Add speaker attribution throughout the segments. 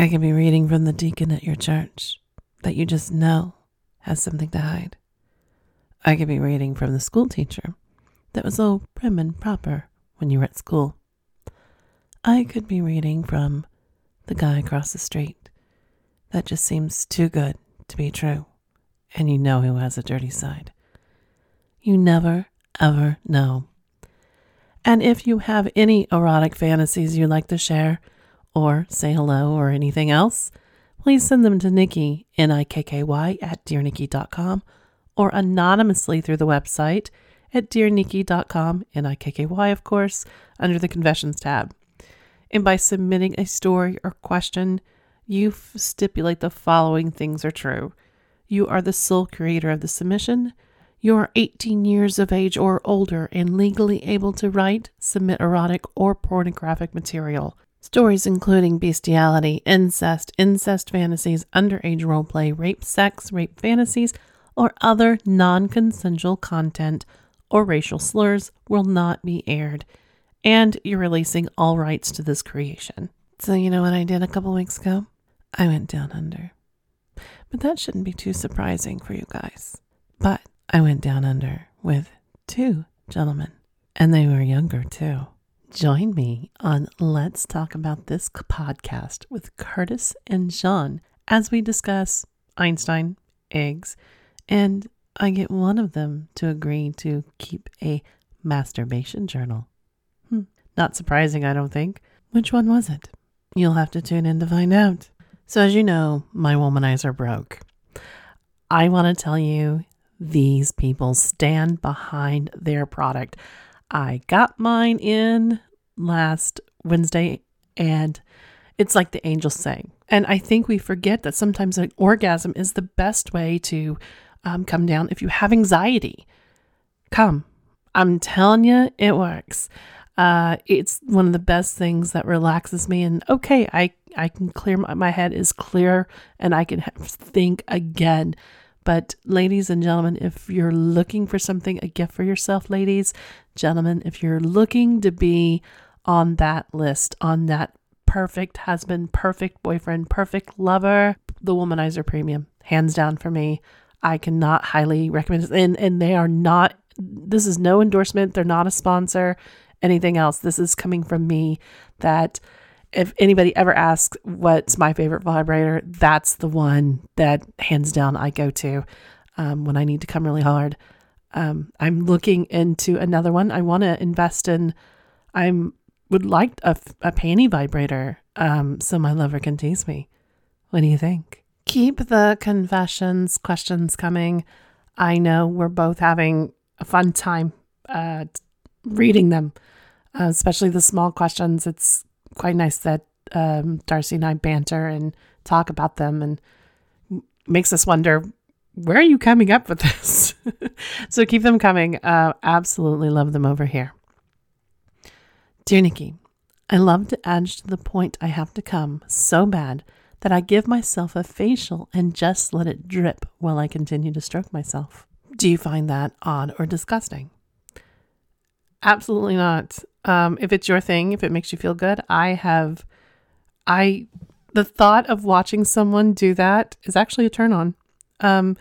Speaker 1: I could be reading from the deacon at your church that you just know has something to hide. I could be reading from the school teacher that was so prim and proper when you were at school. I could be reading from the guy across the street that just seems too good to be true, and you know who has a dirty side. You never, ever know. And if you have any erotic fantasies you'd like to share, or say hello or anything else, please send them to Nikky, N-I-K-K-Y, at dearnikky.com or anonymously through the website at dearnikky.com, N-I-K-K-Y, of course, under the Confessions tab. And by submitting a story or question, you f- stipulate the following things are true. You are the sole creator of the submission. You are 18 years of age or older and legally able to write, submit erotic or pornographic material. Stories including bestiality, incest, incest fantasies, underage roleplay, rape, sex, rape fantasies, or other non consensual content or racial slurs will not be aired. And you're releasing all rights to this creation. So, you know what I did a couple weeks ago? I went down under. But that shouldn't be too surprising for you guys. But I went down under with two gentlemen, and they were younger too. Join me on Let's Talk About This podcast with Curtis and John as we discuss Einstein, eggs, and I get one of them to agree to keep a masturbation journal. Hmm. Not surprising, I don't think. Which one was it? You'll have to tune in to find out. So, as you know, my womanizer broke. I want to tell you these people stand behind their product. I got mine in last Wednesday, and it's like the angels sang. And I think we forget that sometimes an orgasm is the best way to um, come down. If you have anxiety, come. I'm telling you, it works. Uh, it's one of the best things that relaxes me. And okay, I, I can clear my, my head is clear and I can think again. But, ladies and gentlemen, if you're looking for something, a gift for yourself, ladies, gentlemen, if you're looking to be on that list, on that perfect husband, perfect boyfriend, perfect lover, the Womanizer Premium, hands down for me. I cannot highly recommend it. And, and they are not, this is no endorsement. They're not a sponsor, anything else. This is coming from me that if anybody ever asks what's my favorite vibrator, that's the one that hands down I go to um, when I need to come really hard. Um, I'm looking into another one. I want to invest in. I'm would like a, a panty vibrator um, so my lover can tease me. What do you think? Keep the confessions questions coming. I know we're both having a fun time uh, reading them, uh, especially the small questions. It's quite nice that um, Darcy and I banter and talk about them and makes us wonder where are you coming up with this? so keep them coming. Uh, absolutely love them over here. Dear Nikky, I love to edge to the point I have to come so bad that I give myself a facial and just let it drip while I continue to stroke myself. Do you find that odd or disgusting? Absolutely not. Um, if it's your thing, if it makes you feel good, I have, I, the thought of watching someone do that is actually a turn on. Um,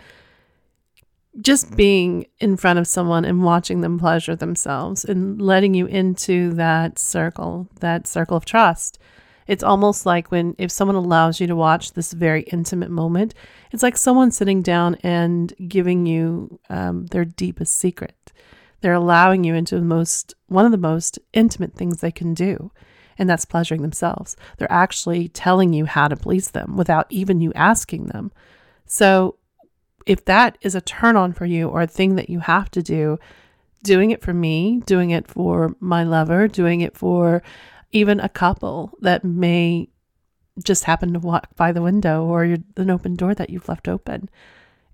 Speaker 1: just being in front of someone and watching them pleasure themselves and letting you into that circle, that circle of trust. It's almost like when, if someone allows you to watch this very intimate moment, it's like someone sitting down and giving you um, their deepest secret. They're allowing you into the most, one of the most intimate things they can do, and that's pleasuring themselves. They're actually telling you how to please them without even you asking them. So if that is a turn on for you or a thing that you have to do, doing it for me, doing it for my lover, doing it for even a couple that may just happen to walk by the window or an open door that you've left open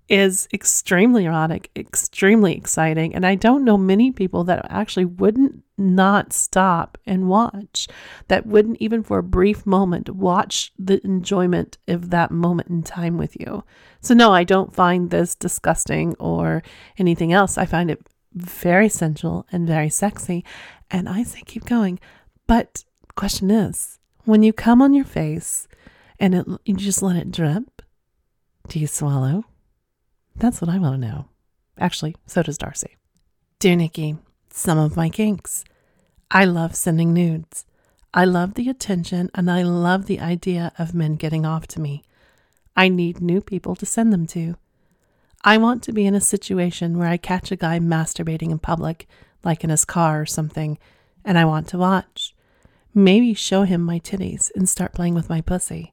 Speaker 1: is extremely erotic, extremely exciting. And I don't know many people that actually wouldn't not stop and watch, that wouldn't even for a brief moment watch the enjoyment of that moment in time with you. So, no, I don't find this disgusting or anything else. I find it very sensual and very sexy. And I say keep going. But question is, when you come on your face and it, you just let it drip, do you swallow? That's what I want to know. Actually, so does Darcy. Dear Nikky, some of my kinks. I love sending nudes. I love the attention and I love the idea of men getting off to me. I need new people to send them to. I want to be in a situation where I catch a guy masturbating in public, like in his car or something, and I want to watch. Maybe show him my titties and start playing with my pussy.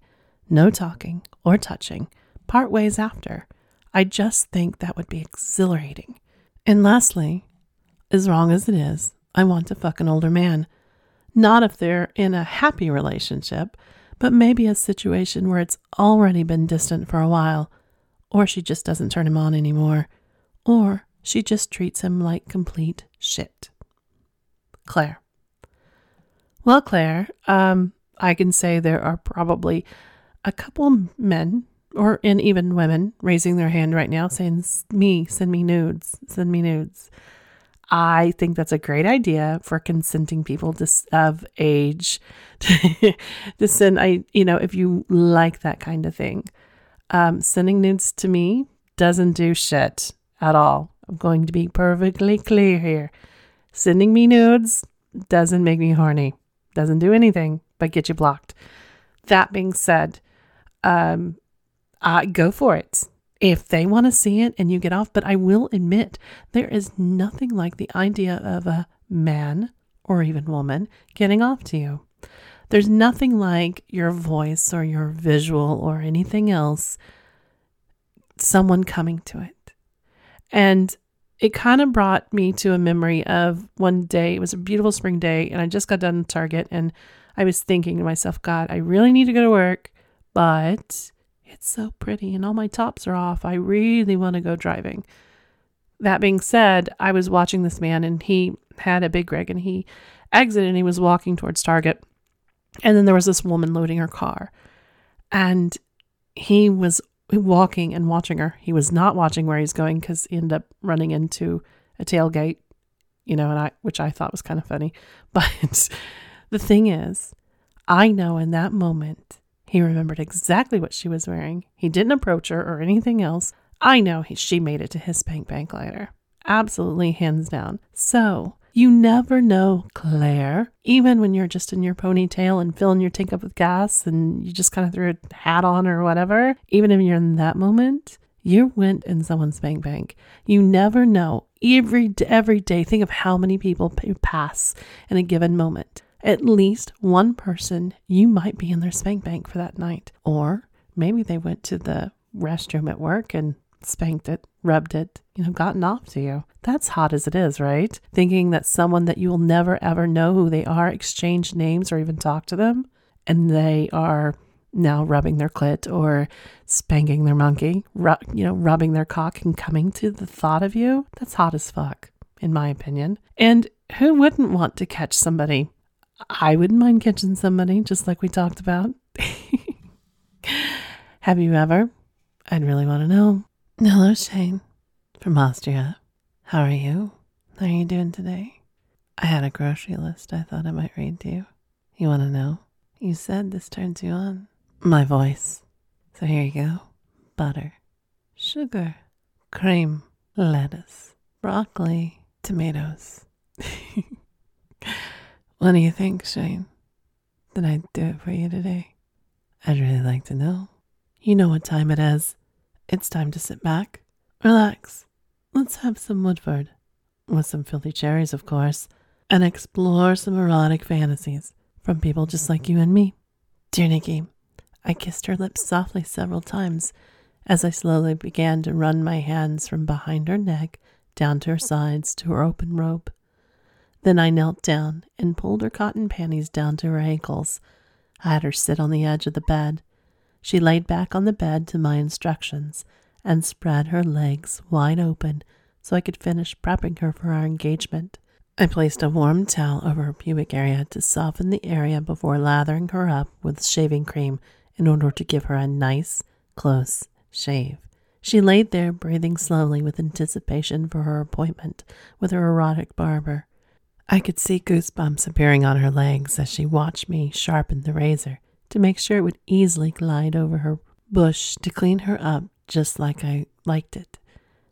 Speaker 1: No talking or touching. Part ways after. I just think that would be exhilarating. And lastly, as wrong as it is, I want to fuck an older man. Not if they're in a happy relationship, but maybe a situation where it's already been distant for a while, or she just doesn't turn him on anymore, or she just treats him like complete shit. Claire. Well, Claire, um, I can say there are probably a couple men or and even women raising their hand right now saying me send me nudes send me nudes. I think that's a great idea for consenting people to, of age to, to send i you know if you like that kind of thing. Um, sending nudes to me doesn't do shit at all. I'm going to be perfectly clear here. Sending me nudes doesn't make me horny doesn't do anything but get you blocked. That being said um, uh, go for it if they want to see it and you get off. But I will admit, there is nothing like the idea of a man or even woman getting off to you. There's nothing like your voice or your visual or anything else, someone coming to it. And it kind of brought me to a memory of one day. It was a beautiful spring day, and I just got done Target, and I was thinking to myself, God, I really need to go to work, but it's so pretty and all my tops are off. I really want to go driving. That being said, I was watching this man and he had a big rig and he exited and he was walking towards Target. And then there was this woman loading her car. And he was walking and watching her. He was not watching where he's going because he ended up running into a tailgate, you know, and I which I thought was kind of funny. But the thing is, I know in that moment he remembered exactly what she was wearing. He didn't approach her or anything else. I know he, she made it to his bank bank later. Absolutely, hands down. So, you never know, Claire. Even when you're just in your ponytail and filling your tank up with gas and you just kind of threw a hat on or whatever, even if you're in that moment, you went in someone's bank bank. You never know. Every every day, think of how many people pass in a given moment at least one person you might be in their spank bank for that night. Or maybe they went to the restroom at work and spanked it, rubbed it, you know, gotten off to you. That's hot as it is, right? Thinking that someone that you will never ever know who they are, exchange names, or even talk to them, and they are now rubbing their clit or spanking their monkey, ru- you know, rubbing their cock and coming to the thought of you. That's hot as fuck, in my opinion. And who wouldn't want to catch somebody I wouldn't mind catching somebody, just like we talked about. Have you ever? I'd really want to know. Hello, Shane from Austria. How are you? How are you doing today? I had a grocery list I thought I might read to you. You want to know? You said this turns you on. My voice. So here you go butter, sugar, cream, lettuce, broccoli, tomatoes. What do you think, Shane? Did I do it for you today? I'd really like to know. You know what time it is. It's time to sit back, relax. Let's have some Woodford, with some filthy cherries, of course, and explore some erotic fantasies from people just like you and me. Dear Nikky, I kissed her lips softly several times as I slowly began to run my hands from behind her neck down to her sides to her open robe. Then I knelt down and pulled her cotton panties down to her ankles. I had her sit on the edge of the bed. She laid back on the bed to my instructions and spread her legs wide open so I could finish prepping her for our engagement. I placed a warm towel over her pubic area to soften the area before lathering her up with shaving cream in order to give her a nice, close shave. She laid there breathing slowly with anticipation for her appointment with her erotic barber. I could see goosebumps appearing on her legs as she watched me sharpen the razor to make sure it would easily glide over her bush to clean her up just like I liked it.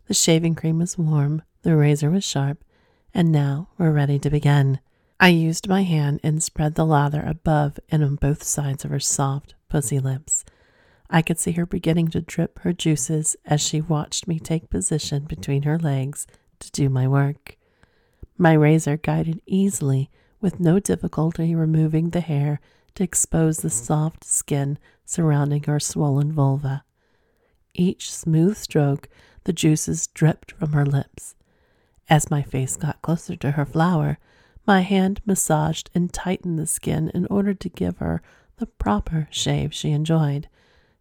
Speaker 1: The shaving cream was warm, the razor was sharp, and now we're ready to begin. I used my hand and spread the lather above and on both sides of her soft, pussy lips. I could see her beginning to drip her juices as she watched me take position between her legs to do my work. My razor guided easily, with no difficulty removing the hair to expose the soft skin surrounding her swollen vulva. Each smooth stroke, the juices dripped from her lips. As my face got closer to her flower, my hand massaged and tightened the skin in order to give her the proper shave she enjoyed.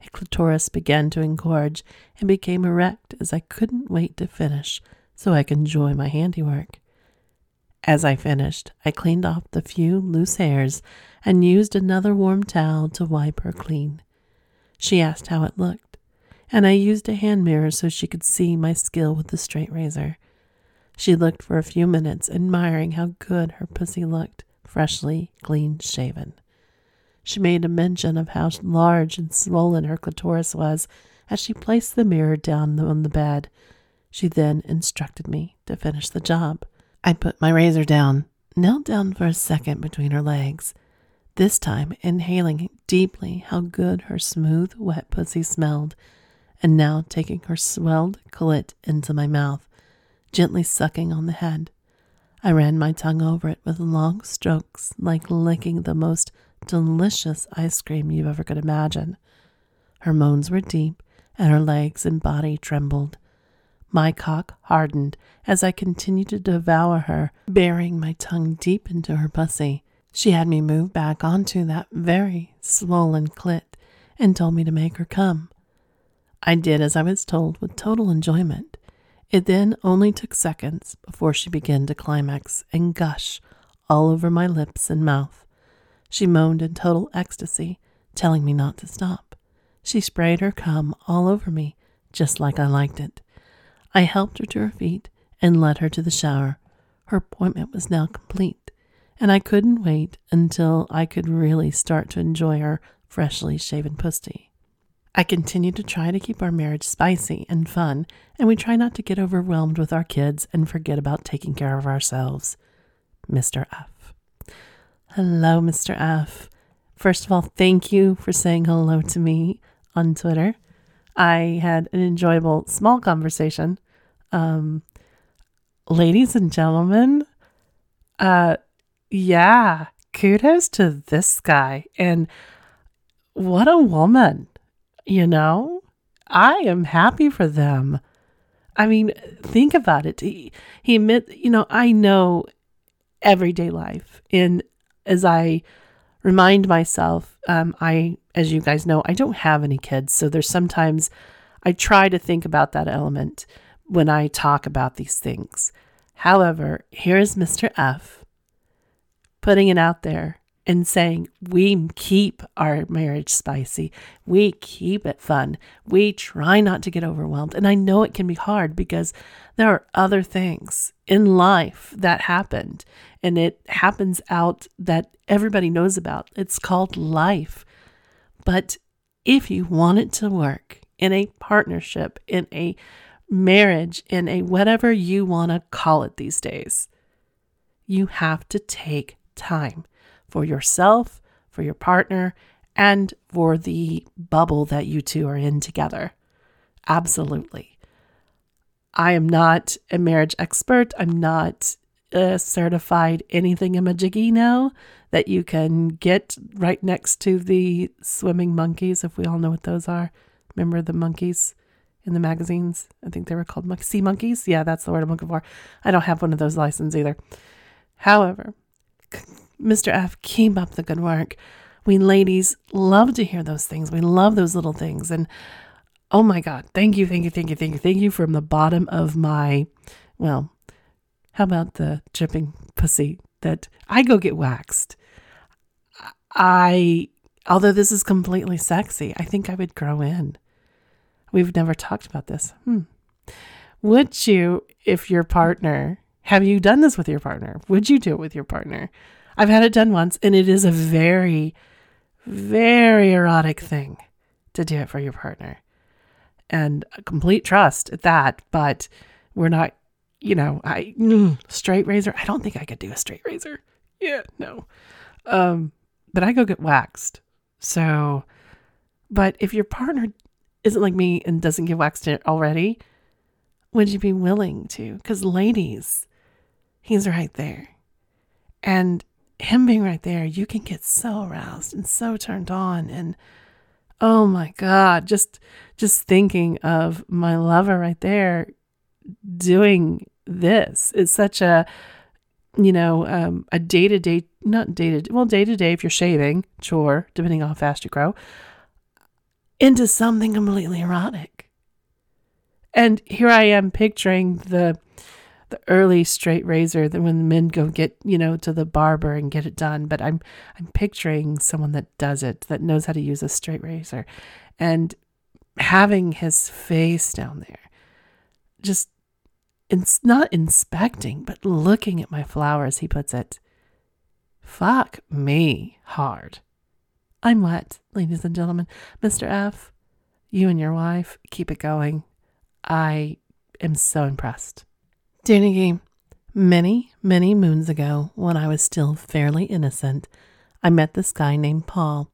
Speaker 1: A clitoris began to engorge and became erect as I couldn't wait to finish so I could enjoy my handiwork. As I finished, I cleaned off the few loose hairs and used another warm towel to wipe her clean. She asked how it looked, and I used a hand mirror so she could see my skill with the straight razor. She looked for a few minutes, admiring how good her pussy looked, freshly clean shaven. She made a mention of how large and swollen her clitoris was as she placed the mirror down on the bed. She then instructed me to finish the job. I put my razor down, knelt down for a second between her legs, this time inhaling deeply how good her smooth, wet pussy smelled, and now taking her swelled clit into my mouth, gently sucking on the head. I ran my tongue over it with long strokes like licking the most delicious ice cream you ever could imagine. Her moans were deep, and her legs and body trembled. My cock hardened as I continued to devour her, burying my tongue deep into her pussy. She had me move back onto that very swollen clit and told me to make her come. I did as I was told with total enjoyment. It then only took seconds before she began to climax and gush all over my lips and mouth. She moaned in total ecstasy, telling me not to stop. She sprayed her cum all over me, just like I liked it. I helped her to her feet and led her to the shower. Her appointment was now complete, and I couldn't wait until I could really start to enjoy her freshly shaven pussy. I continued to try to keep our marriage spicy and fun, and we try not to get overwhelmed with our kids and forget about taking care of ourselves. Mr. F. Hello, Mr. F. First of all, thank you for saying hello to me on Twitter. I had an enjoyable small conversation. Um, ladies and gentlemen, uh, yeah, kudos to this guy. And what a woman, you know? I am happy for them. I mean, think about it. He, he admit, you know, I know everyday life And as I remind myself, um, I, as you guys know, I don't have any kids. So there's sometimes I try to think about that element when I talk about these things. However, here is Mr. F putting it out there and saying, we keep our marriage spicy. We keep it fun. We try not to get overwhelmed. And I know it can be hard because there are other things in life that happened and it happens out that everybody knows about. It's called life. But if you want it to work in a partnership, in a marriage, in a whatever you want to call it these days, you have to take time for yourself, for your partner, and for the bubble that you two are in together. Absolutely. I am not a marriage expert. I'm not a certified anything in a jiggy now that you can get right next to the swimming monkeys, if we all know what those are. Remember the monkeys in the magazines? I think they were called sea monkeys. Yeah, that's the word I'm looking for. I don't have one of those licenses either. However, Mr. F, keep up the good work. We ladies love to hear those things. We love those little things. And oh my God, thank you, thank you, thank you, thank you, thank you from the bottom of my, well, how about the dripping pussy that I go get waxed? I, although this is completely sexy, I think I would grow in. We've never talked about this. Hmm. Would you, if your partner, have you done this with your partner? Would you do it with your partner? I've had it done once, and it is a very, very erotic thing to do it for your partner. And complete trust at that, but we're not, you know, I mm, straight razor. I don't think I could do a straight razor. Yeah, no. Um, I go get waxed. So, but if your partner isn't like me and doesn't get waxed already, would you be willing to? Because, ladies, he's right there. And him being right there, you can get so aroused and so turned on. And oh my God, just just thinking of my lover right there doing this is such a you know um, a day to day not day to well day to day if you're shaving chore depending on how fast you grow into something completely erotic and here I am picturing the the early straight razor that when men go get, you know, to the barber and get it done. But I'm I'm picturing someone that does it, that knows how to use a straight razor. And having his face down there, just it's not inspecting, but looking at my flowers, he puts it. Fuck me hard. I'm wet, ladies and gentlemen. Mr. F, you and your wife, keep it going. I am so impressed. Dear many, many moons ago, when I was still fairly innocent, I met this guy named Paul.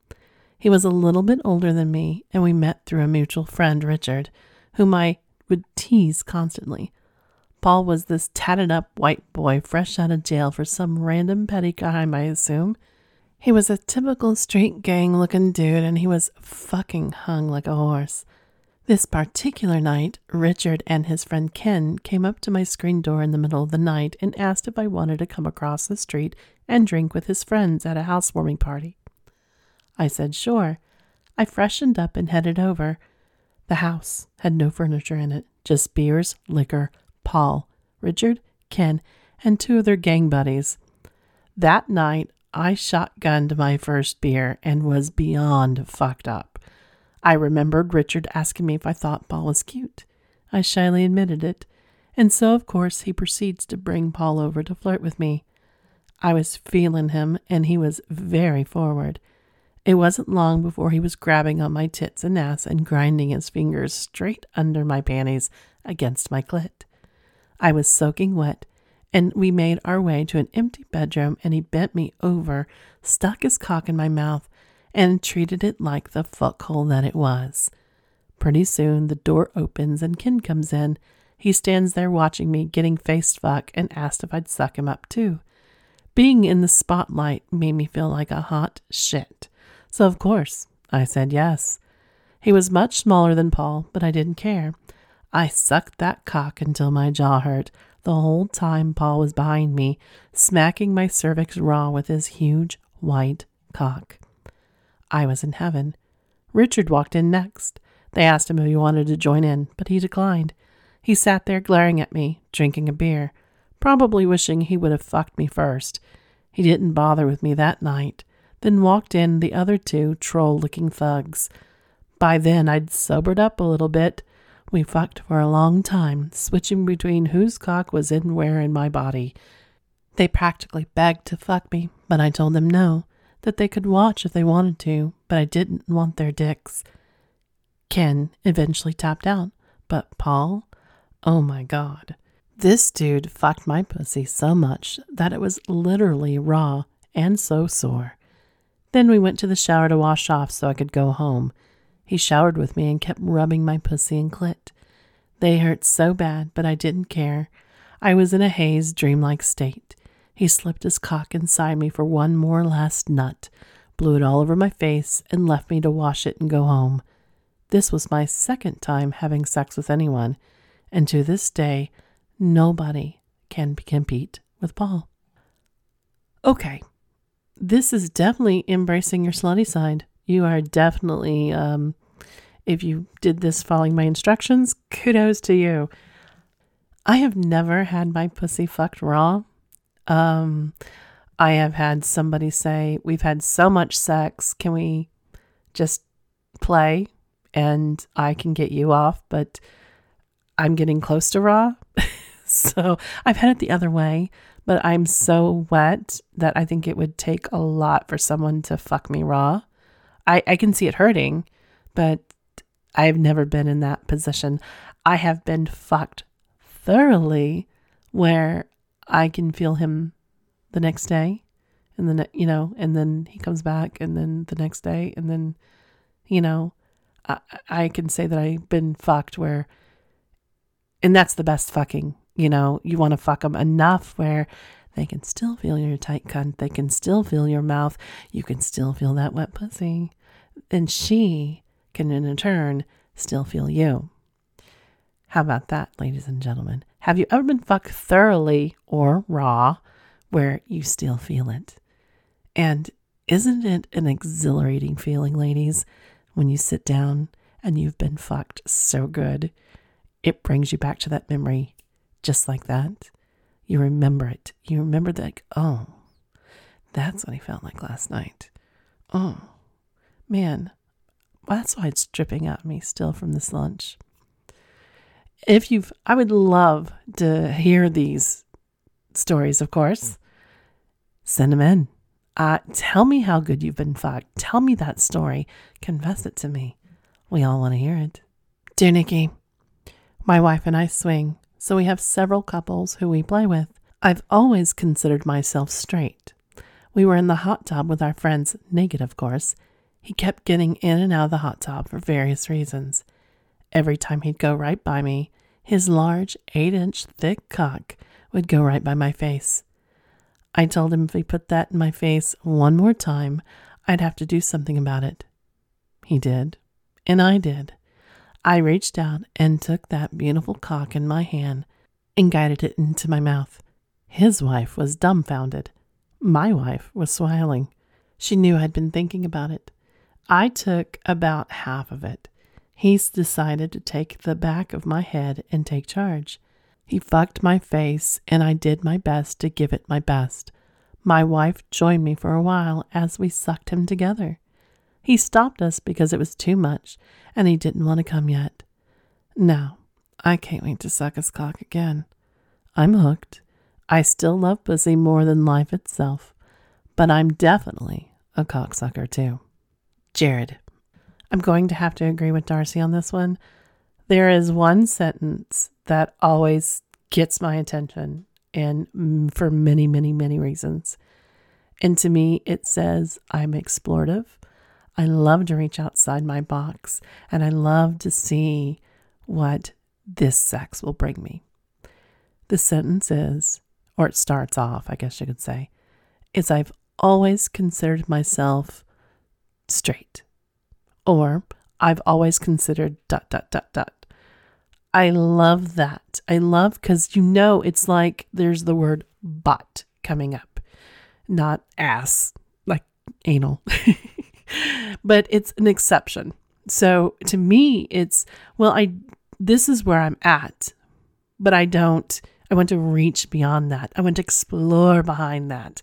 Speaker 1: He was a little bit older than me, and we met through a mutual friend, Richard, whom I would tease constantly. Paul was this tatted up white boy fresh out of jail for some random petty crime, I assume. He was a typical street gang looking dude, and he was fucking hung like a horse. This particular night, Richard and his friend Ken came up to my screen door in the middle of the night and asked if I wanted to come across the street and drink with his friends at a housewarming party. I said sure. I freshened up and headed over. The house had no furniture in it, just beers, liquor, Paul, Richard, Ken, and two of their gang buddies. That night, I shotgunned my first beer and was beyond fucked up. I remembered Richard asking me if I thought Paul was cute. I shyly admitted it, and so, of course, he proceeds to bring Paul over to flirt with me. I was feeling him, and he was very forward. It wasn't long before he was grabbing on my tits and ass and grinding his fingers straight under my panties against my clit. I was soaking wet, and we made our way to an empty bedroom, and he bent me over, stuck his cock in my mouth, and treated it like the fuckhole that it was. Pretty soon the door opens and Ken comes in. He stands there watching me getting faced fuck and asked if I'd suck him up too. Being in the spotlight made me feel like a hot shit. So, of course, I said yes. He was much smaller than Paul, but I didn't care. I sucked that cock until my jaw hurt, the whole time Paul was behind me, smacking my cervix raw with his huge white cock. I was in heaven. Richard walked in next. They asked him if he wanted to join in, but he declined. He sat there glaring at me, drinking a beer, probably wishing he would have fucked me first. He didn't bother with me that night, then walked in the other two troll looking thugs. By then I'd sobered up a little bit. We fucked for a long time, switching between whose cock was in where in my body. They practically begged to fuck me, but I told them no that they could watch if they wanted to, but I didn't want their dicks. Ken eventually tapped out, but Paul? Oh my god. This dude fucked my pussy so much that it was literally raw and so sore. Then we went to the shower to wash off so I could go home. He showered with me and kept rubbing my pussy and clit. They hurt so bad, but I didn't care. I was in a haze, dreamlike state. He slipped his cock inside me for one more last nut, blew it all over my face, and left me to wash it and go home. This was my second time having sex with anyone, and to this day, nobody can compete with Paul. Okay, this is definitely embracing your slutty side. You are definitely, um, if you did this following my instructions, kudos to you. I have never had my pussy fucked raw. Um, I have had somebody say, We've had so much sex. Can we just play and I can get you off? But I'm getting close to raw. so I've had it the other way, but I'm so wet that I think it would take a lot for someone to fuck me raw. I, I can see it hurting, but I've never been in that position. I have been fucked thoroughly where I can feel him the next day and then you know and then he comes back and then the next day and then you know I, I can say that I've been fucked where and that's the best fucking you know you want to fuck them enough where they can still feel your tight cunt they can still feel your mouth you can still feel that wet pussy and she can in turn still feel you how about that ladies and gentlemen have you ever been fucked thoroughly or raw where you still feel it. And isn't it an exhilarating feeling, ladies, when you sit down and you've been fucked so good? It brings you back to that memory just like that. You remember it. You remember that, like, oh, that's what he felt like last night. Oh, man, that's why it's dripping at me still from this lunch. If you've, I would love to hear these stories, of course send them in. Uh, tell me how good you've been fucked. Tell me that story. Confess it to me. We all want to hear it. Dear Nikky, my wife and I swing, so we have several couples who we play with. I've always considered myself straight. We were in the hot tub with our friends, naked of course. He kept getting in and out of the hot tub for various reasons. Every time he'd go right by me, his large, eight inch thick cock would go right by my face. I told him if he put that in my face one more time, I'd have to do something about it. He did, and I did. I reached out and took that beautiful cock in my hand and guided it into my mouth. His wife was dumbfounded. My wife was smiling. She knew I'd been thinking about it. I took about half of it. He's decided to take the back of my head and take charge. He fucked my face, and I did my best to give it my best. My wife joined me for a while as we sucked him together. He stopped us because it was too much, and he didn't want to come yet. Now, I can't wait to suck his cock again. I'm hooked. I still love pussy more than life itself, but I'm definitely a cocksucker too. Jared. I'm going to have to agree with Darcy on this one. There is one sentence that always gets my attention, and mm, for many, many, many reasons. And to me, it says I'm explorative. I love to reach outside my box, and I love to see what this sex will bring me. The sentence is, or it starts off, I guess you could say, is I've always considered myself straight, or I've always considered dot, dot, dot, dot. I love that. I love because you know it's like there's the word butt coming up, not ass, like anal. but it's an exception. So to me, it's, well, I, this is where I'm at, but I don't, I want to reach beyond that. I want to explore behind that.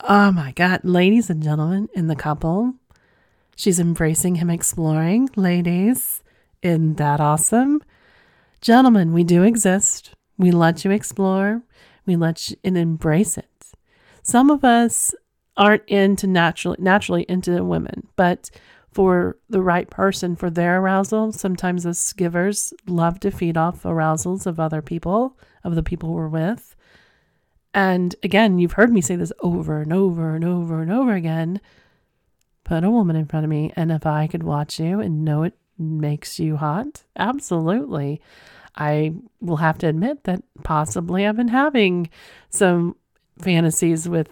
Speaker 1: Oh my God, ladies and gentlemen in the couple, she's embracing him exploring. Ladies, isn't that awesome? Gentlemen, we do exist. We let you explore. We let you and embrace it. Some of us aren't into naturally naturally into women, but for the right person for their arousal, sometimes us givers love to feed off arousals of other people, of the people we're with. And again, you've heard me say this over and over and over and over again. Put a woman in front of me, and if I could watch you and know it makes you hot? Absolutely. I will have to admit that possibly I've been having some fantasies with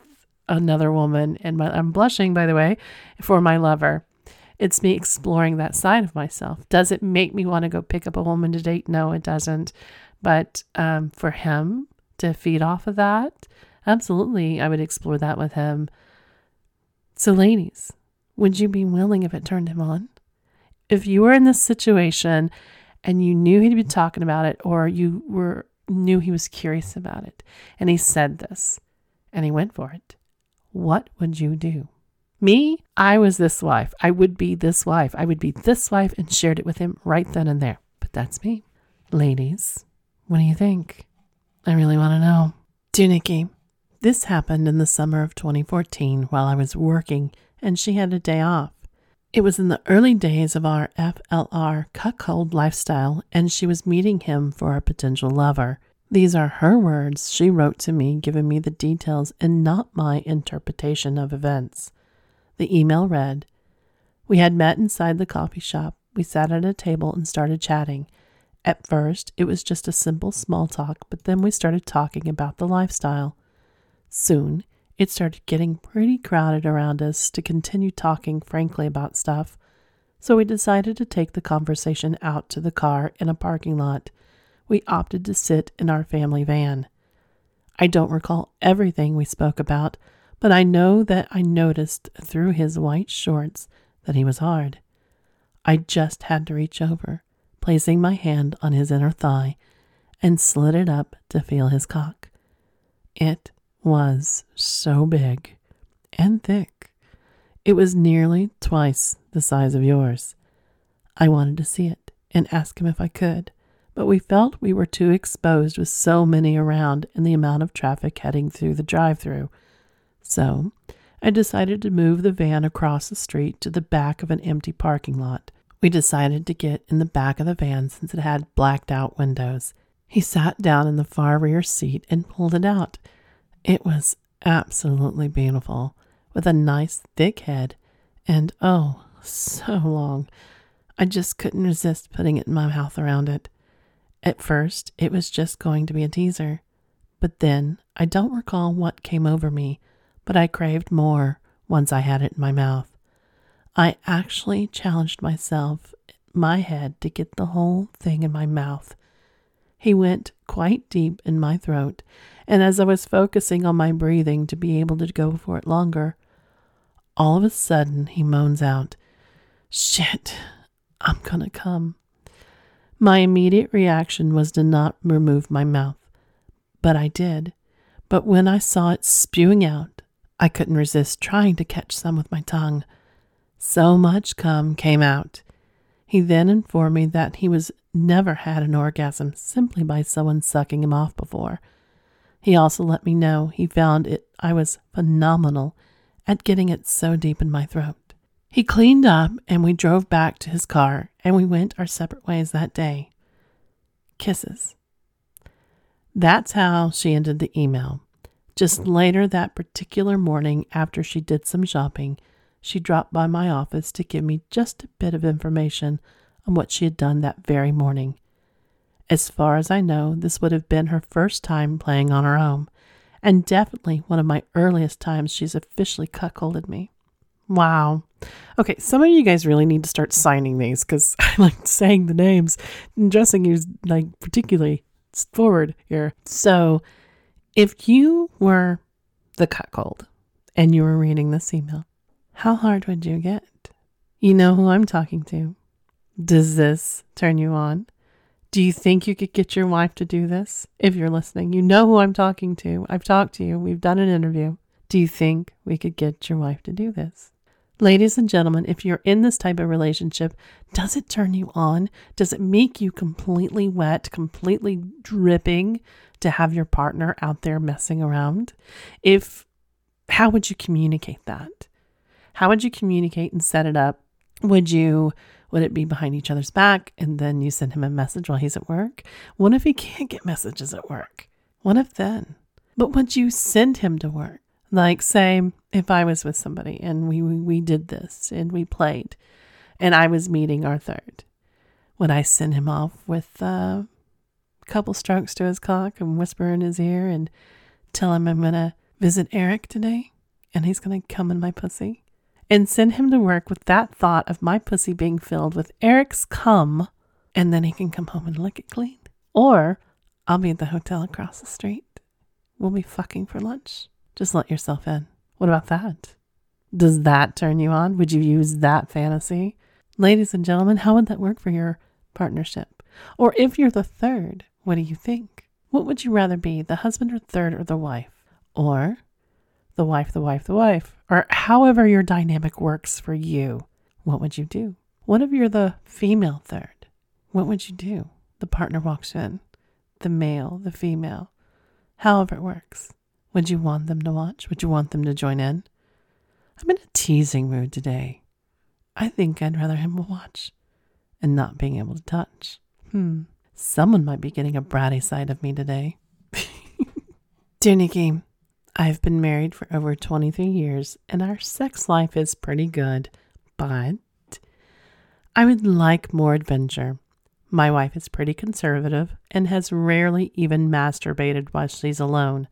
Speaker 1: another woman, and my, I'm blushing, by the way, for my lover. It's me exploring that side of myself. Does it make me want to go pick up a woman to date? No, it doesn't. But um, for him to feed off of that, absolutely, I would explore that with him. So, ladies, would you be willing if it turned him on? If you were in this situation and you knew he'd be talking about it, or you were knew he was curious about it, and he said this, and he went for it, what would you do? Me, I was this wife. I would be this wife. I would be this wife and shared it with him right then and there. But that's me. Ladies, what do you think? I really want to know. To Nikky, this happened in the summer of 2014 while I was working and she had a day off. It was in the early days of our FLR cuckold lifestyle, and she was meeting him for a potential lover. These are her words she wrote to me, giving me the details and not my interpretation of events. The email read We had met inside the coffee shop. We sat at a table and started chatting. At first, it was just a simple small talk, but then we started talking about the lifestyle. Soon, it started getting pretty crowded around us to continue talking frankly about stuff, so we decided to take the conversation out to the car in a parking lot we opted to sit in our family van. I don't recall everything we spoke about, but I know that I noticed through his white shorts that he was hard. I just had to reach over, placing my hand on his inner thigh, and slid it up to feel his cock. It was so big and thick. It was nearly twice the size of yours. I wanted to see it and ask him if I could, but we felt we were too exposed with so many around and the amount of traffic heading through the drive through. So I decided to move the van across the street to the back of an empty parking lot. We decided to get in the back of the van since it had blacked out windows. He sat down in the far rear seat and pulled it out. It was absolutely beautiful, with a nice thick head and oh, so long. I just couldn't resist putting it in my mouth around it. At first, it was just going to be a teaser, but then I don't recall what came over me, but I craved more once I had it in my mouth. I actually challenged myself, my head, to get the whole thing in my mouth. He went quite deep in my throat, and as I was focusing on my breathing to be able to go for it longer, all of a sudden he moans out, Shit, I'm gonna come. My immediate reaction was to not remove my mouth, but I did. But when I saw it spewing out, I couldn't resist trying to catch some with my tongue. So much cum came out. He then informed me that he was never had an orgasm simply by someone sucking him off before. He also let me know he found it I was phenomenal at getting it so deep in my throat. He cleaned up and we drove back to his car and we went our separate ways that day. Kisses. That's how she ended the email. Just later that particular morning, after she did some shopping, she dropped by my office to give me just a bit of information on what she had done that very morning. As far as I know, this would have been her first time playing on her own, and definitely one of my earliest times she's officially cuckolded me. Wow. Okay, some of you guys really need to start signing these because I like saying the names and dressing you like particularly forward here. So, if you were the cuckold and you were reading this email, how hard would you get? You know who I'm talking to. Does this turn you on? Do you think you could get your wife to do this? If you're listening, you know who I'm talking to. I've talked to you. We've done an interview. Do you think we could get your wife to do this? Ladies and gentlemen, if you're in this type of relationship, does it turn you on? Does it make you completely wet, completely dripping to have your partner out there messing around? If how would you communicate that? How would you communicate and set it up? Would you would it be behind each other's back and then you send him a message while he's at work? What if he can't get messages at work? What if then? But would you send him to work? Like, say, if I was with somebody and we, we did this and we played and I was meeting our third, would I send him off with a couple strokes to his cock and whisper in his ear and tell him I'm going to visit Eric today and he's going to come in my pussy? And send him to work with that thought of my pussy being filled with Eric's cum and then he can come home and lick it clean. Or I'll be at the hotel across the street. We'll be fucking for lunch. Just let yourself in. What about that? Does that turn you on? Would you use that fantasy? Ladies and gentlemen, how would that work for your partnership? Or if you're the third, what do you think? What would you rather be, the husband or third or the wife? Or the wife, the wife, the wife? Or however your dynamic works for you, what would you do? What if you're the female third? What would you do? The partner walks in, the male, the female, however it works. Would you want them to watch? Would you want them to join in? I'm in a teasing mood today. I think I'd rather him watch and not being able to touch. Hmm. Someone might be getting a bratty side of me today. Dear Nikky, I've been married for over 23 years and our sex life is pretty good, but I would like more adventure. My wife is pretty conservative and has rarely even masturbated while she's alone.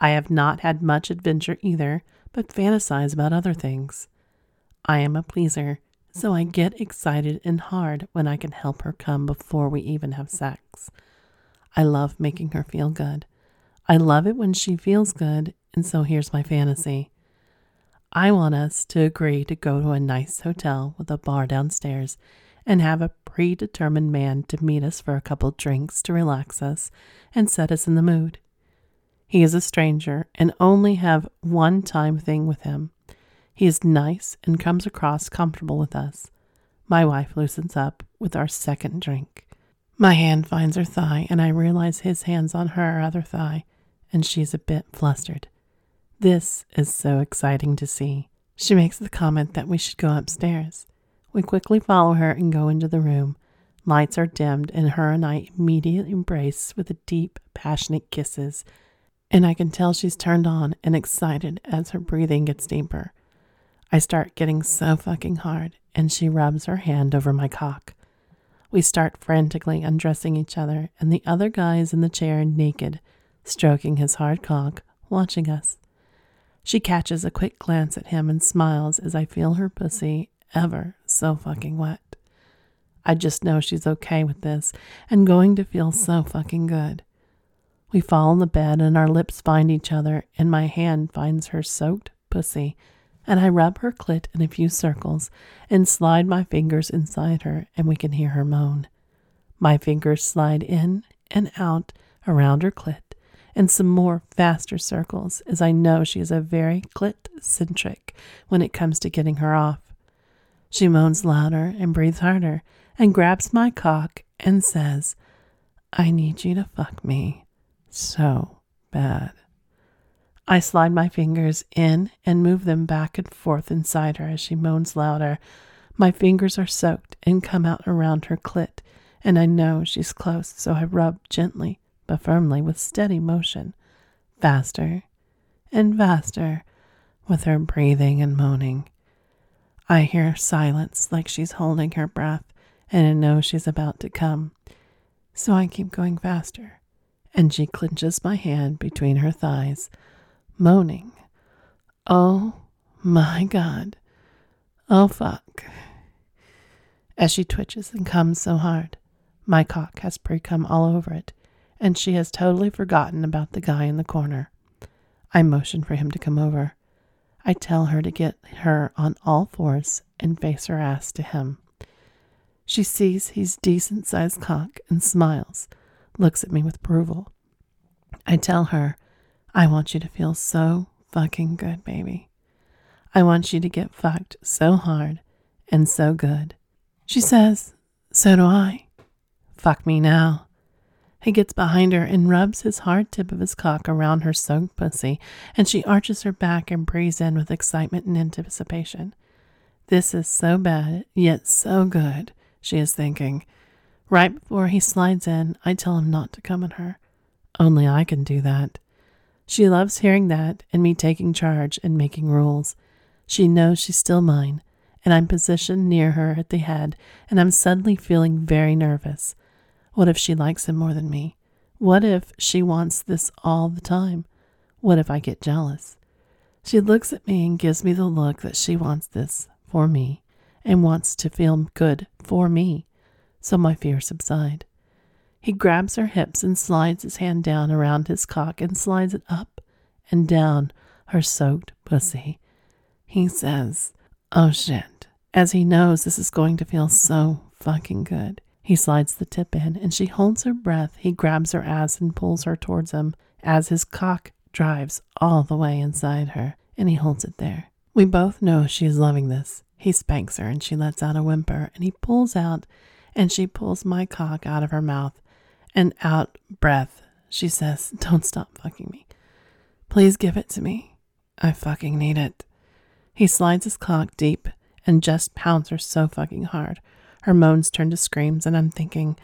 Speaker 1: I have not had much adventure either, but fantasize about other things. I am a pleaser, so I get excited and hard when I can help her come before we even have sex. I love making her feel good. I love it when she feels good, and so here's my fantasy. I want us to agree to go to a nice hotel with a bar downstairs and have a predetermined man to meet us for a couple drinks to relax us and set us in the mood. He is a stranger and only have one time thing with him. He is nice and comes across comfortable with us. My wife loosens up with our second drink. My hand finds her thigh, and I realize his hand's on her other thigh, and she's a bit flustered. This is so exciting to see. She makes the comment that we should go upstairs. We quickly follow her and go into the room. Lights are dimmed, and her and I immediately embrace with deep, passionate kisses and I can tell she's turned on and excited as her breathing gets deeper. I start getting so fucking hard, and she rubs her hand over my cock. We start frantically undressing each other, and the other guy is in the chair naked, stroking his hard cock, watching us. She catches a quick glance at him and smiles as I feel her pussy ever so fucking wet. I just know she's okay with this and going to feel so fucking good. We fall on the bed and our lips find each other, and my hand finds her soaked pussy, and I rub her clit in a few circles and slide my fingers inside her, and we can hear her moan. My fingers slide in and out around her clit, and some more faster circles, as I know she is a very clit centric when it comes to getting her off. She moans louder and breathes harder and grabs my cock and says, I need you to fuck me so bad. I slide my fingers in and move them back and forth inside her as she moans louder. My fingers are soaked and come out around her clit, and I know she's close, so I rub gently but firmly with steady motion, faster and faster, with her breathing and moaning. I hear silence like she's holding her breath, and I know she's about to come, so I keep going faster and she clinches my hand between her thighs, moaning, Oh my God. Oh fuck. As she twitches and comes so hard, my cock has pre all over it, and she has totally forgotten about the guy in the corner. I motion for him to come over. I tell her to get her on all fours and face her ass to him. She sees he's decent sized cock and smiles looks at me with approval. I tell her, I want you to feel so fucking good, baby. I want you to get fucked so hard and so good. She says, So do I. Fuck me now. He gets behind her and rubs his hard tip of his cock around her soaked pussy, and she arches her back and breathes in with excitement and anticipation. This is so bad, yet so good, she is thinking. Right before he slides in, I tell him not to come on her. Only I can do that. She loves hearing that and me taking charge and making rules. She knows she's still mine, and I'm positioned near her at the head, and I'm suddenly feeling very nervous. What if she likes him more than me? What if she wants this all the time? What if I get jealous? She looks at me and gives me the look that she wants this for me and wants to feel good for me so my fears subside. He grabs her hips and slides his hand down around his cock and slides it up and down her soaked pussy. He says, Oh shit, as he knows this is going to feel so fucking good. He slides the tip in and she holds her breath. He grabs her ass and pulls her towards him as his cock drives all the way inside her and he holds it there. We both know she is loving this. He spanks her and she lets out a whimper and he pulls out and she pulls my cock out of her mouth and out breath. She says, Don't stop fucking me. Please give it to me. I fucking need it. He slides his cock deep and just pounds her so fucking hard. Her moans turn to screams, and I'm thinking,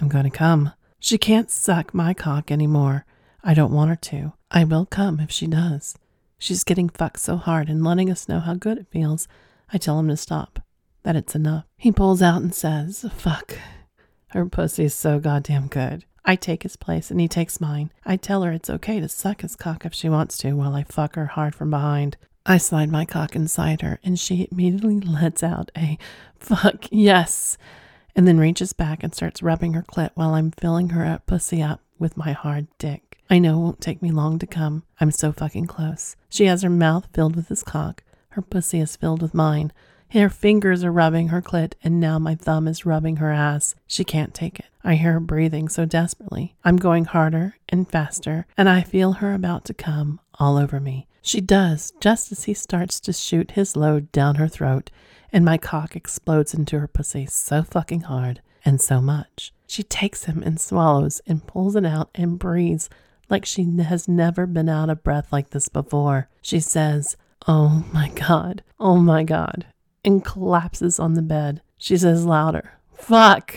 Speaker 1: I'm going to come. She can't suck my cock anymore. I don't want her to. I will come if she does. She's getting fucked so hard and letting us know how good it feels. I tell him to stop, that it's enough. He pulls out and says, Fuck. Her pussy's so goddamn good. I take his place and he takes mine. I tell her it's okay to suck his cock if she wants to while I fuck her hard from behind. I slide my cock inside her and she immediately lets out a fuck yes and then reaches back and starts rubbing her clit while I'm filling her up pussy up with my hard dick. I know it won't take me long to come. I'm so fucking close. She has her mouth filled with his cock. Her pussy is filled with mine. Her fingers are rubbing her clit, and now my thumb is rubbing her ass. She can't take it. I hear her breathing so desperately. I'm going harder and faster, and I feel her about to come all over me. She does, just as he starts to shoot his load down her throat, and my cock explodes into her pussy so fucking hard and so much. She takes him and swallows and pulls it out and breathes like she has never been out of breath like this before. She says, Oh my God, oh my God and collapses on the bed. She says louder, Fuck!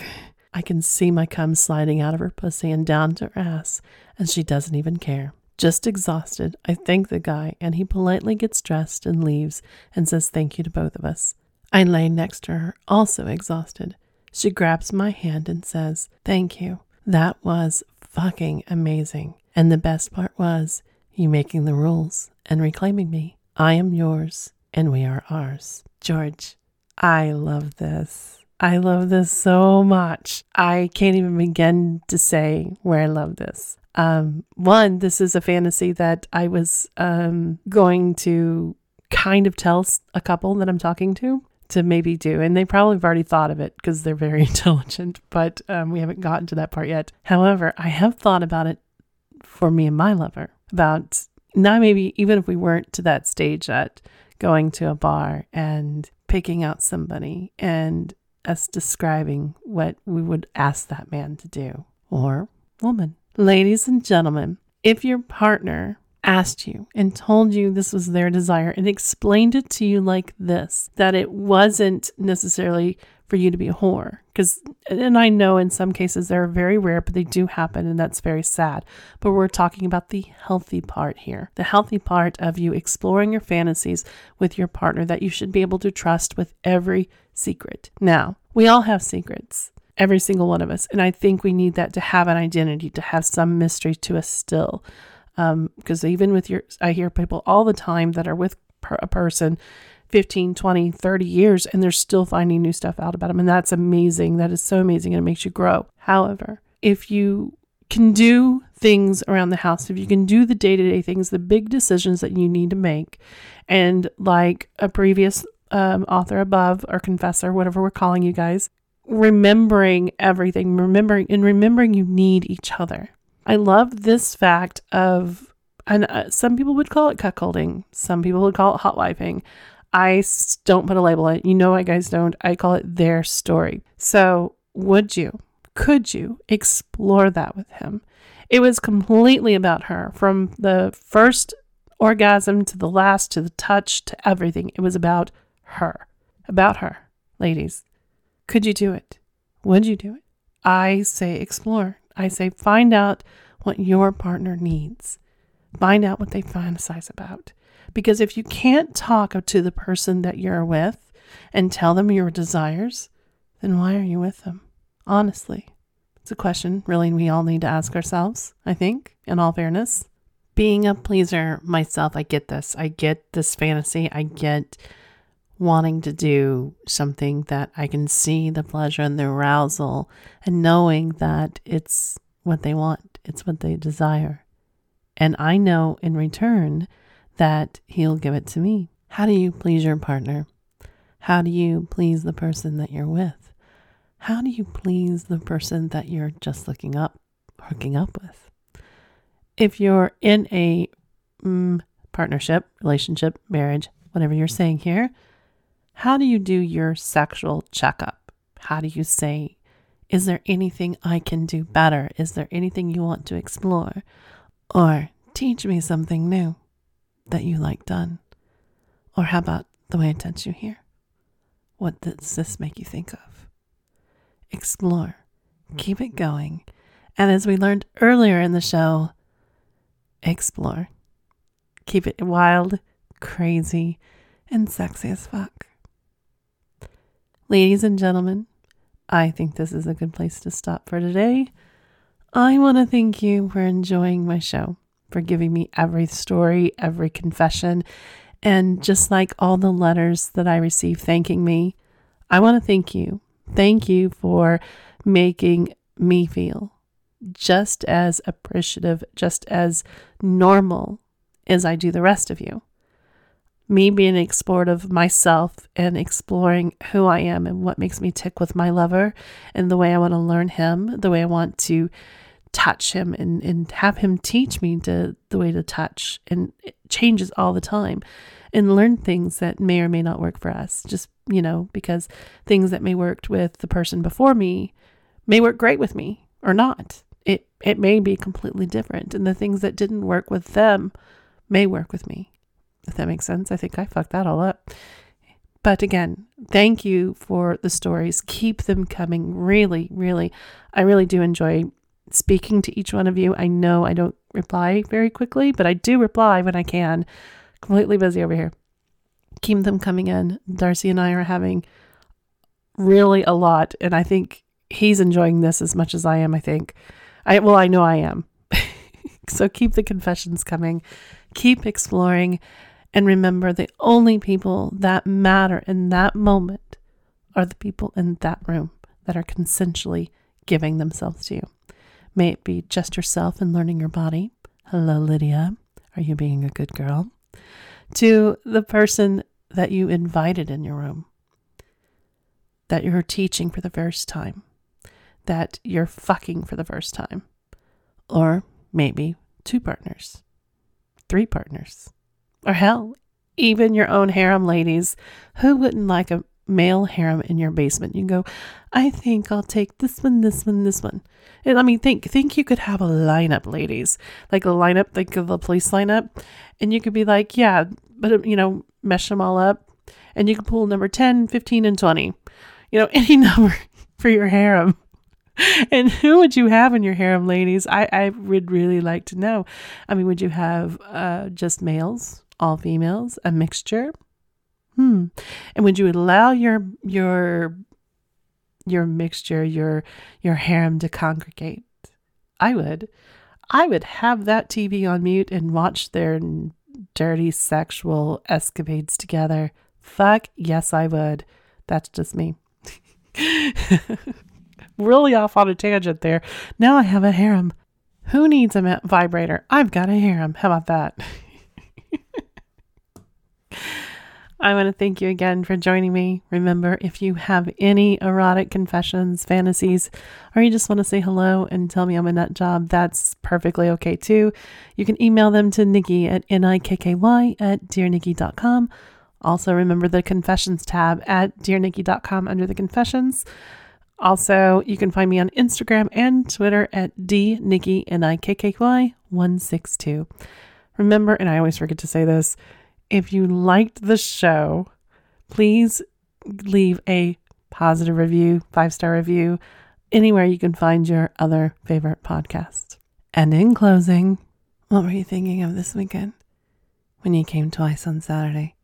Speaker 1: I can see my cum sliding out of her pussy and down to her ass, and she doesn't even care. Just exhausted, I thank the guy, and he politely gets dressed and leaves and says thank you to both of us. I lay next to her, also exhausted. She grabs my hand and says, Thank you. That was fucking amazing. And the best part was you making the rules and reclaiming me. I am yours, and we are ours. George, I love this. I love this so much. I can't even begin to say where I love this. Um, one, this is a fantasy that I was um, going to kind of tell a couple that I'm talking to to maybe do. And they probably have already thought of it because they're very intelligent, but um, we haven't gotten to that part yet. However, I have thought about it for me and my lover about now, maybe even if we weren't to that stage yet, going to a bar and picking out somebody and us describing what we would ask that man to do or woman. Ladies and gentlemen, if your partner asked you and told you this was their desire and explained it to you like this, that it wasn't necessarily for you to be a whore. Because, and I know in some cases they're very rare, but they do happen, and that's very sad. But we're talking about the healthy part here the healthy part of you exploring your fantasies with your partner that you should be able to trust with every secret. Now, we all have secrets. Every single one of us. And I think we need that to have an identity, to have some mystery to us still. Because um, even with your, I hear people all the time that are with a person 15, 20, 30 years and they're still finding new stuff out about them. And that's amazing. That is so amazing and it makes you grow. However, if you can do things around the house, if you can do the day to day things, the big decisions that you need to make, and like a previous um, author above or confessor, whatever we're calling you guys, remembering everything, remembering and remembering you need each other. I love this fact of, and uh, some people would call it cuckolding, some people would call it hot wifing. I don't put a label on it. You know, I guys don't. I call it their story. So, would you, could you explore that with him? It was completely about her from the first orgasm to the last to the touch to everything. It was about her. About her. Ladies, could you do it? Would you do it? I say explore. I say find out what your partner needs. Find out what they fantasize about. Because if you can't talk to the person that you're with and tell them your desires, then why are you with them? Honestly, it's a question really we all need to ask ourselves, I think, in all fairness. Being a pleaser myself, I get this. I get this fantasy. I get wanting to do something that I can see the pleasure and the arousal and knowing that it's what they want, it's what they desire. And I know in return that He'll give it to me. How do you please your partner? How do you please the person that you're with? How do you please the person that you're just looking up, hooking up with? If you're in a mm, partnership, relationship, marriage, whatever you're saying here, how do you do your sexual checkup? How do you say, is there anything I can do better? Is there anything you want to explore? Or teach me something new that you like done? Or how about the way I touch you here? What does this make you think of? Explore, keep it going. And as we learned earlier in the show, explore. Keep it wild, crazy, and sexy as fuck. Ladies and gentlemen, I think this is a good place to stop for today. I want to thank you for enjoying my show, for giving me every story, every confession, and just like all the letters that I receive thanking me, I want to thank you. Thank you for making me feel just as appreciative, just as normal as I do the rest of you me being explorative myself and exploring who I am and what makes me tick with my lover and the way I want to learn him, the way I want to touch him and, and have him teach me to the way to touch and it changes all the time and learn things that may or may not work for us just you know because things that may worked with the person before me may work great with me or not it it may be completely different and the things that didn't work with them may work with me if that makes sense. I think I fucked that all up. But again, thank you for the stories. Keep them coming. Really, really, I really do enjoy speaking to each one of you. I know I don't reply very quickly, but I do reply when I can. Completely busy over here. Keep them coming in. Darcy and I are having really a lot, and I think he's enjoying this as much as I am. I think. I well, I know I am. so keep the confessions coming. Keep exploring. And remember, the only people that matter in that moment are the people in that room that are consensually giving themselves to you. May it be just yourself and learning your body. Hello, Lydia. Are you being a good girl? To the person that you invited in your room, that you're teaching for the first time, that you're fucking for the first time, or maybe two partners, three partners, or hell, even your own harem ladies. Who wouldn't like a male harem in your basement? You can go, I think I'll take this one, this one, this one. And I mean, think think you could have a lineup, ladies, like a lineup, like of the police lineup, and you could be like, yeah, but you know, mesh them all up, and you can pull number 10, 15, and 20. You know, any number for your harem. and who would you have in your harem, ladies? I, I would really like to know. I mean, would you have uh, just males? all females, a mixture? Hmm. And would you allow your your your mixture, your your harem to congregate? I would. I would have that TV on mute and watch their dirty sexual escapades together. Fuck yes, I would. That's just me. really off on a tangent there. Now I have a harem. Who needs a vibrator? I've got a harem. How about that? I want to thank you again for joining me. Remember, if you have any erotic confessions, fantasies, or you just want to say hello and tell me I'm a nut job, that's perfectly okay too. You can email them to Nikky at N-I-K-K-Y at dearnikky.com. Also, remember the confessions tab at dearnikky.com under the confessions. Also, you can find me on Instagram and Twitter at dnikky, N-I-K-K-Y 162. Remember, and I always forget to say this, if you liked the show, please leave a positive review, five star review, anywhere you can find your other favorite podcast. And in closing, what were you thinking of this weekend when you came twice on Saturday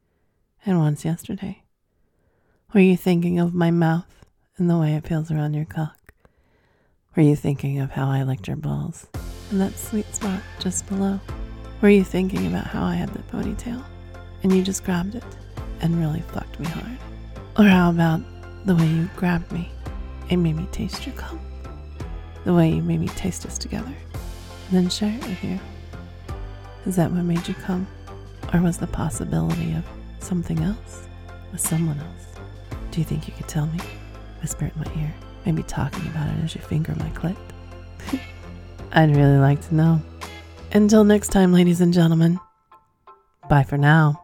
Speaker 1: and once yesterday? Were you thinking of my mouth and the way it feels around your cock? Were you thinking of how I licked your balls and that sweet spot just below? Were you thinking about how I had the ponytail? And you just grabbed it and really fucked me hard? Or how about the way you grabbed me and made me taste your cum? The way you made me taste us together and then share it with you? Is that what made you come? Or was the possibility of something else with someone else? Do you think you could tell me? Whisper in my ear. Maybe talking about it as you finger my clit. I'd really like to know. Until next time, ladies and gentlemen. Bye for now.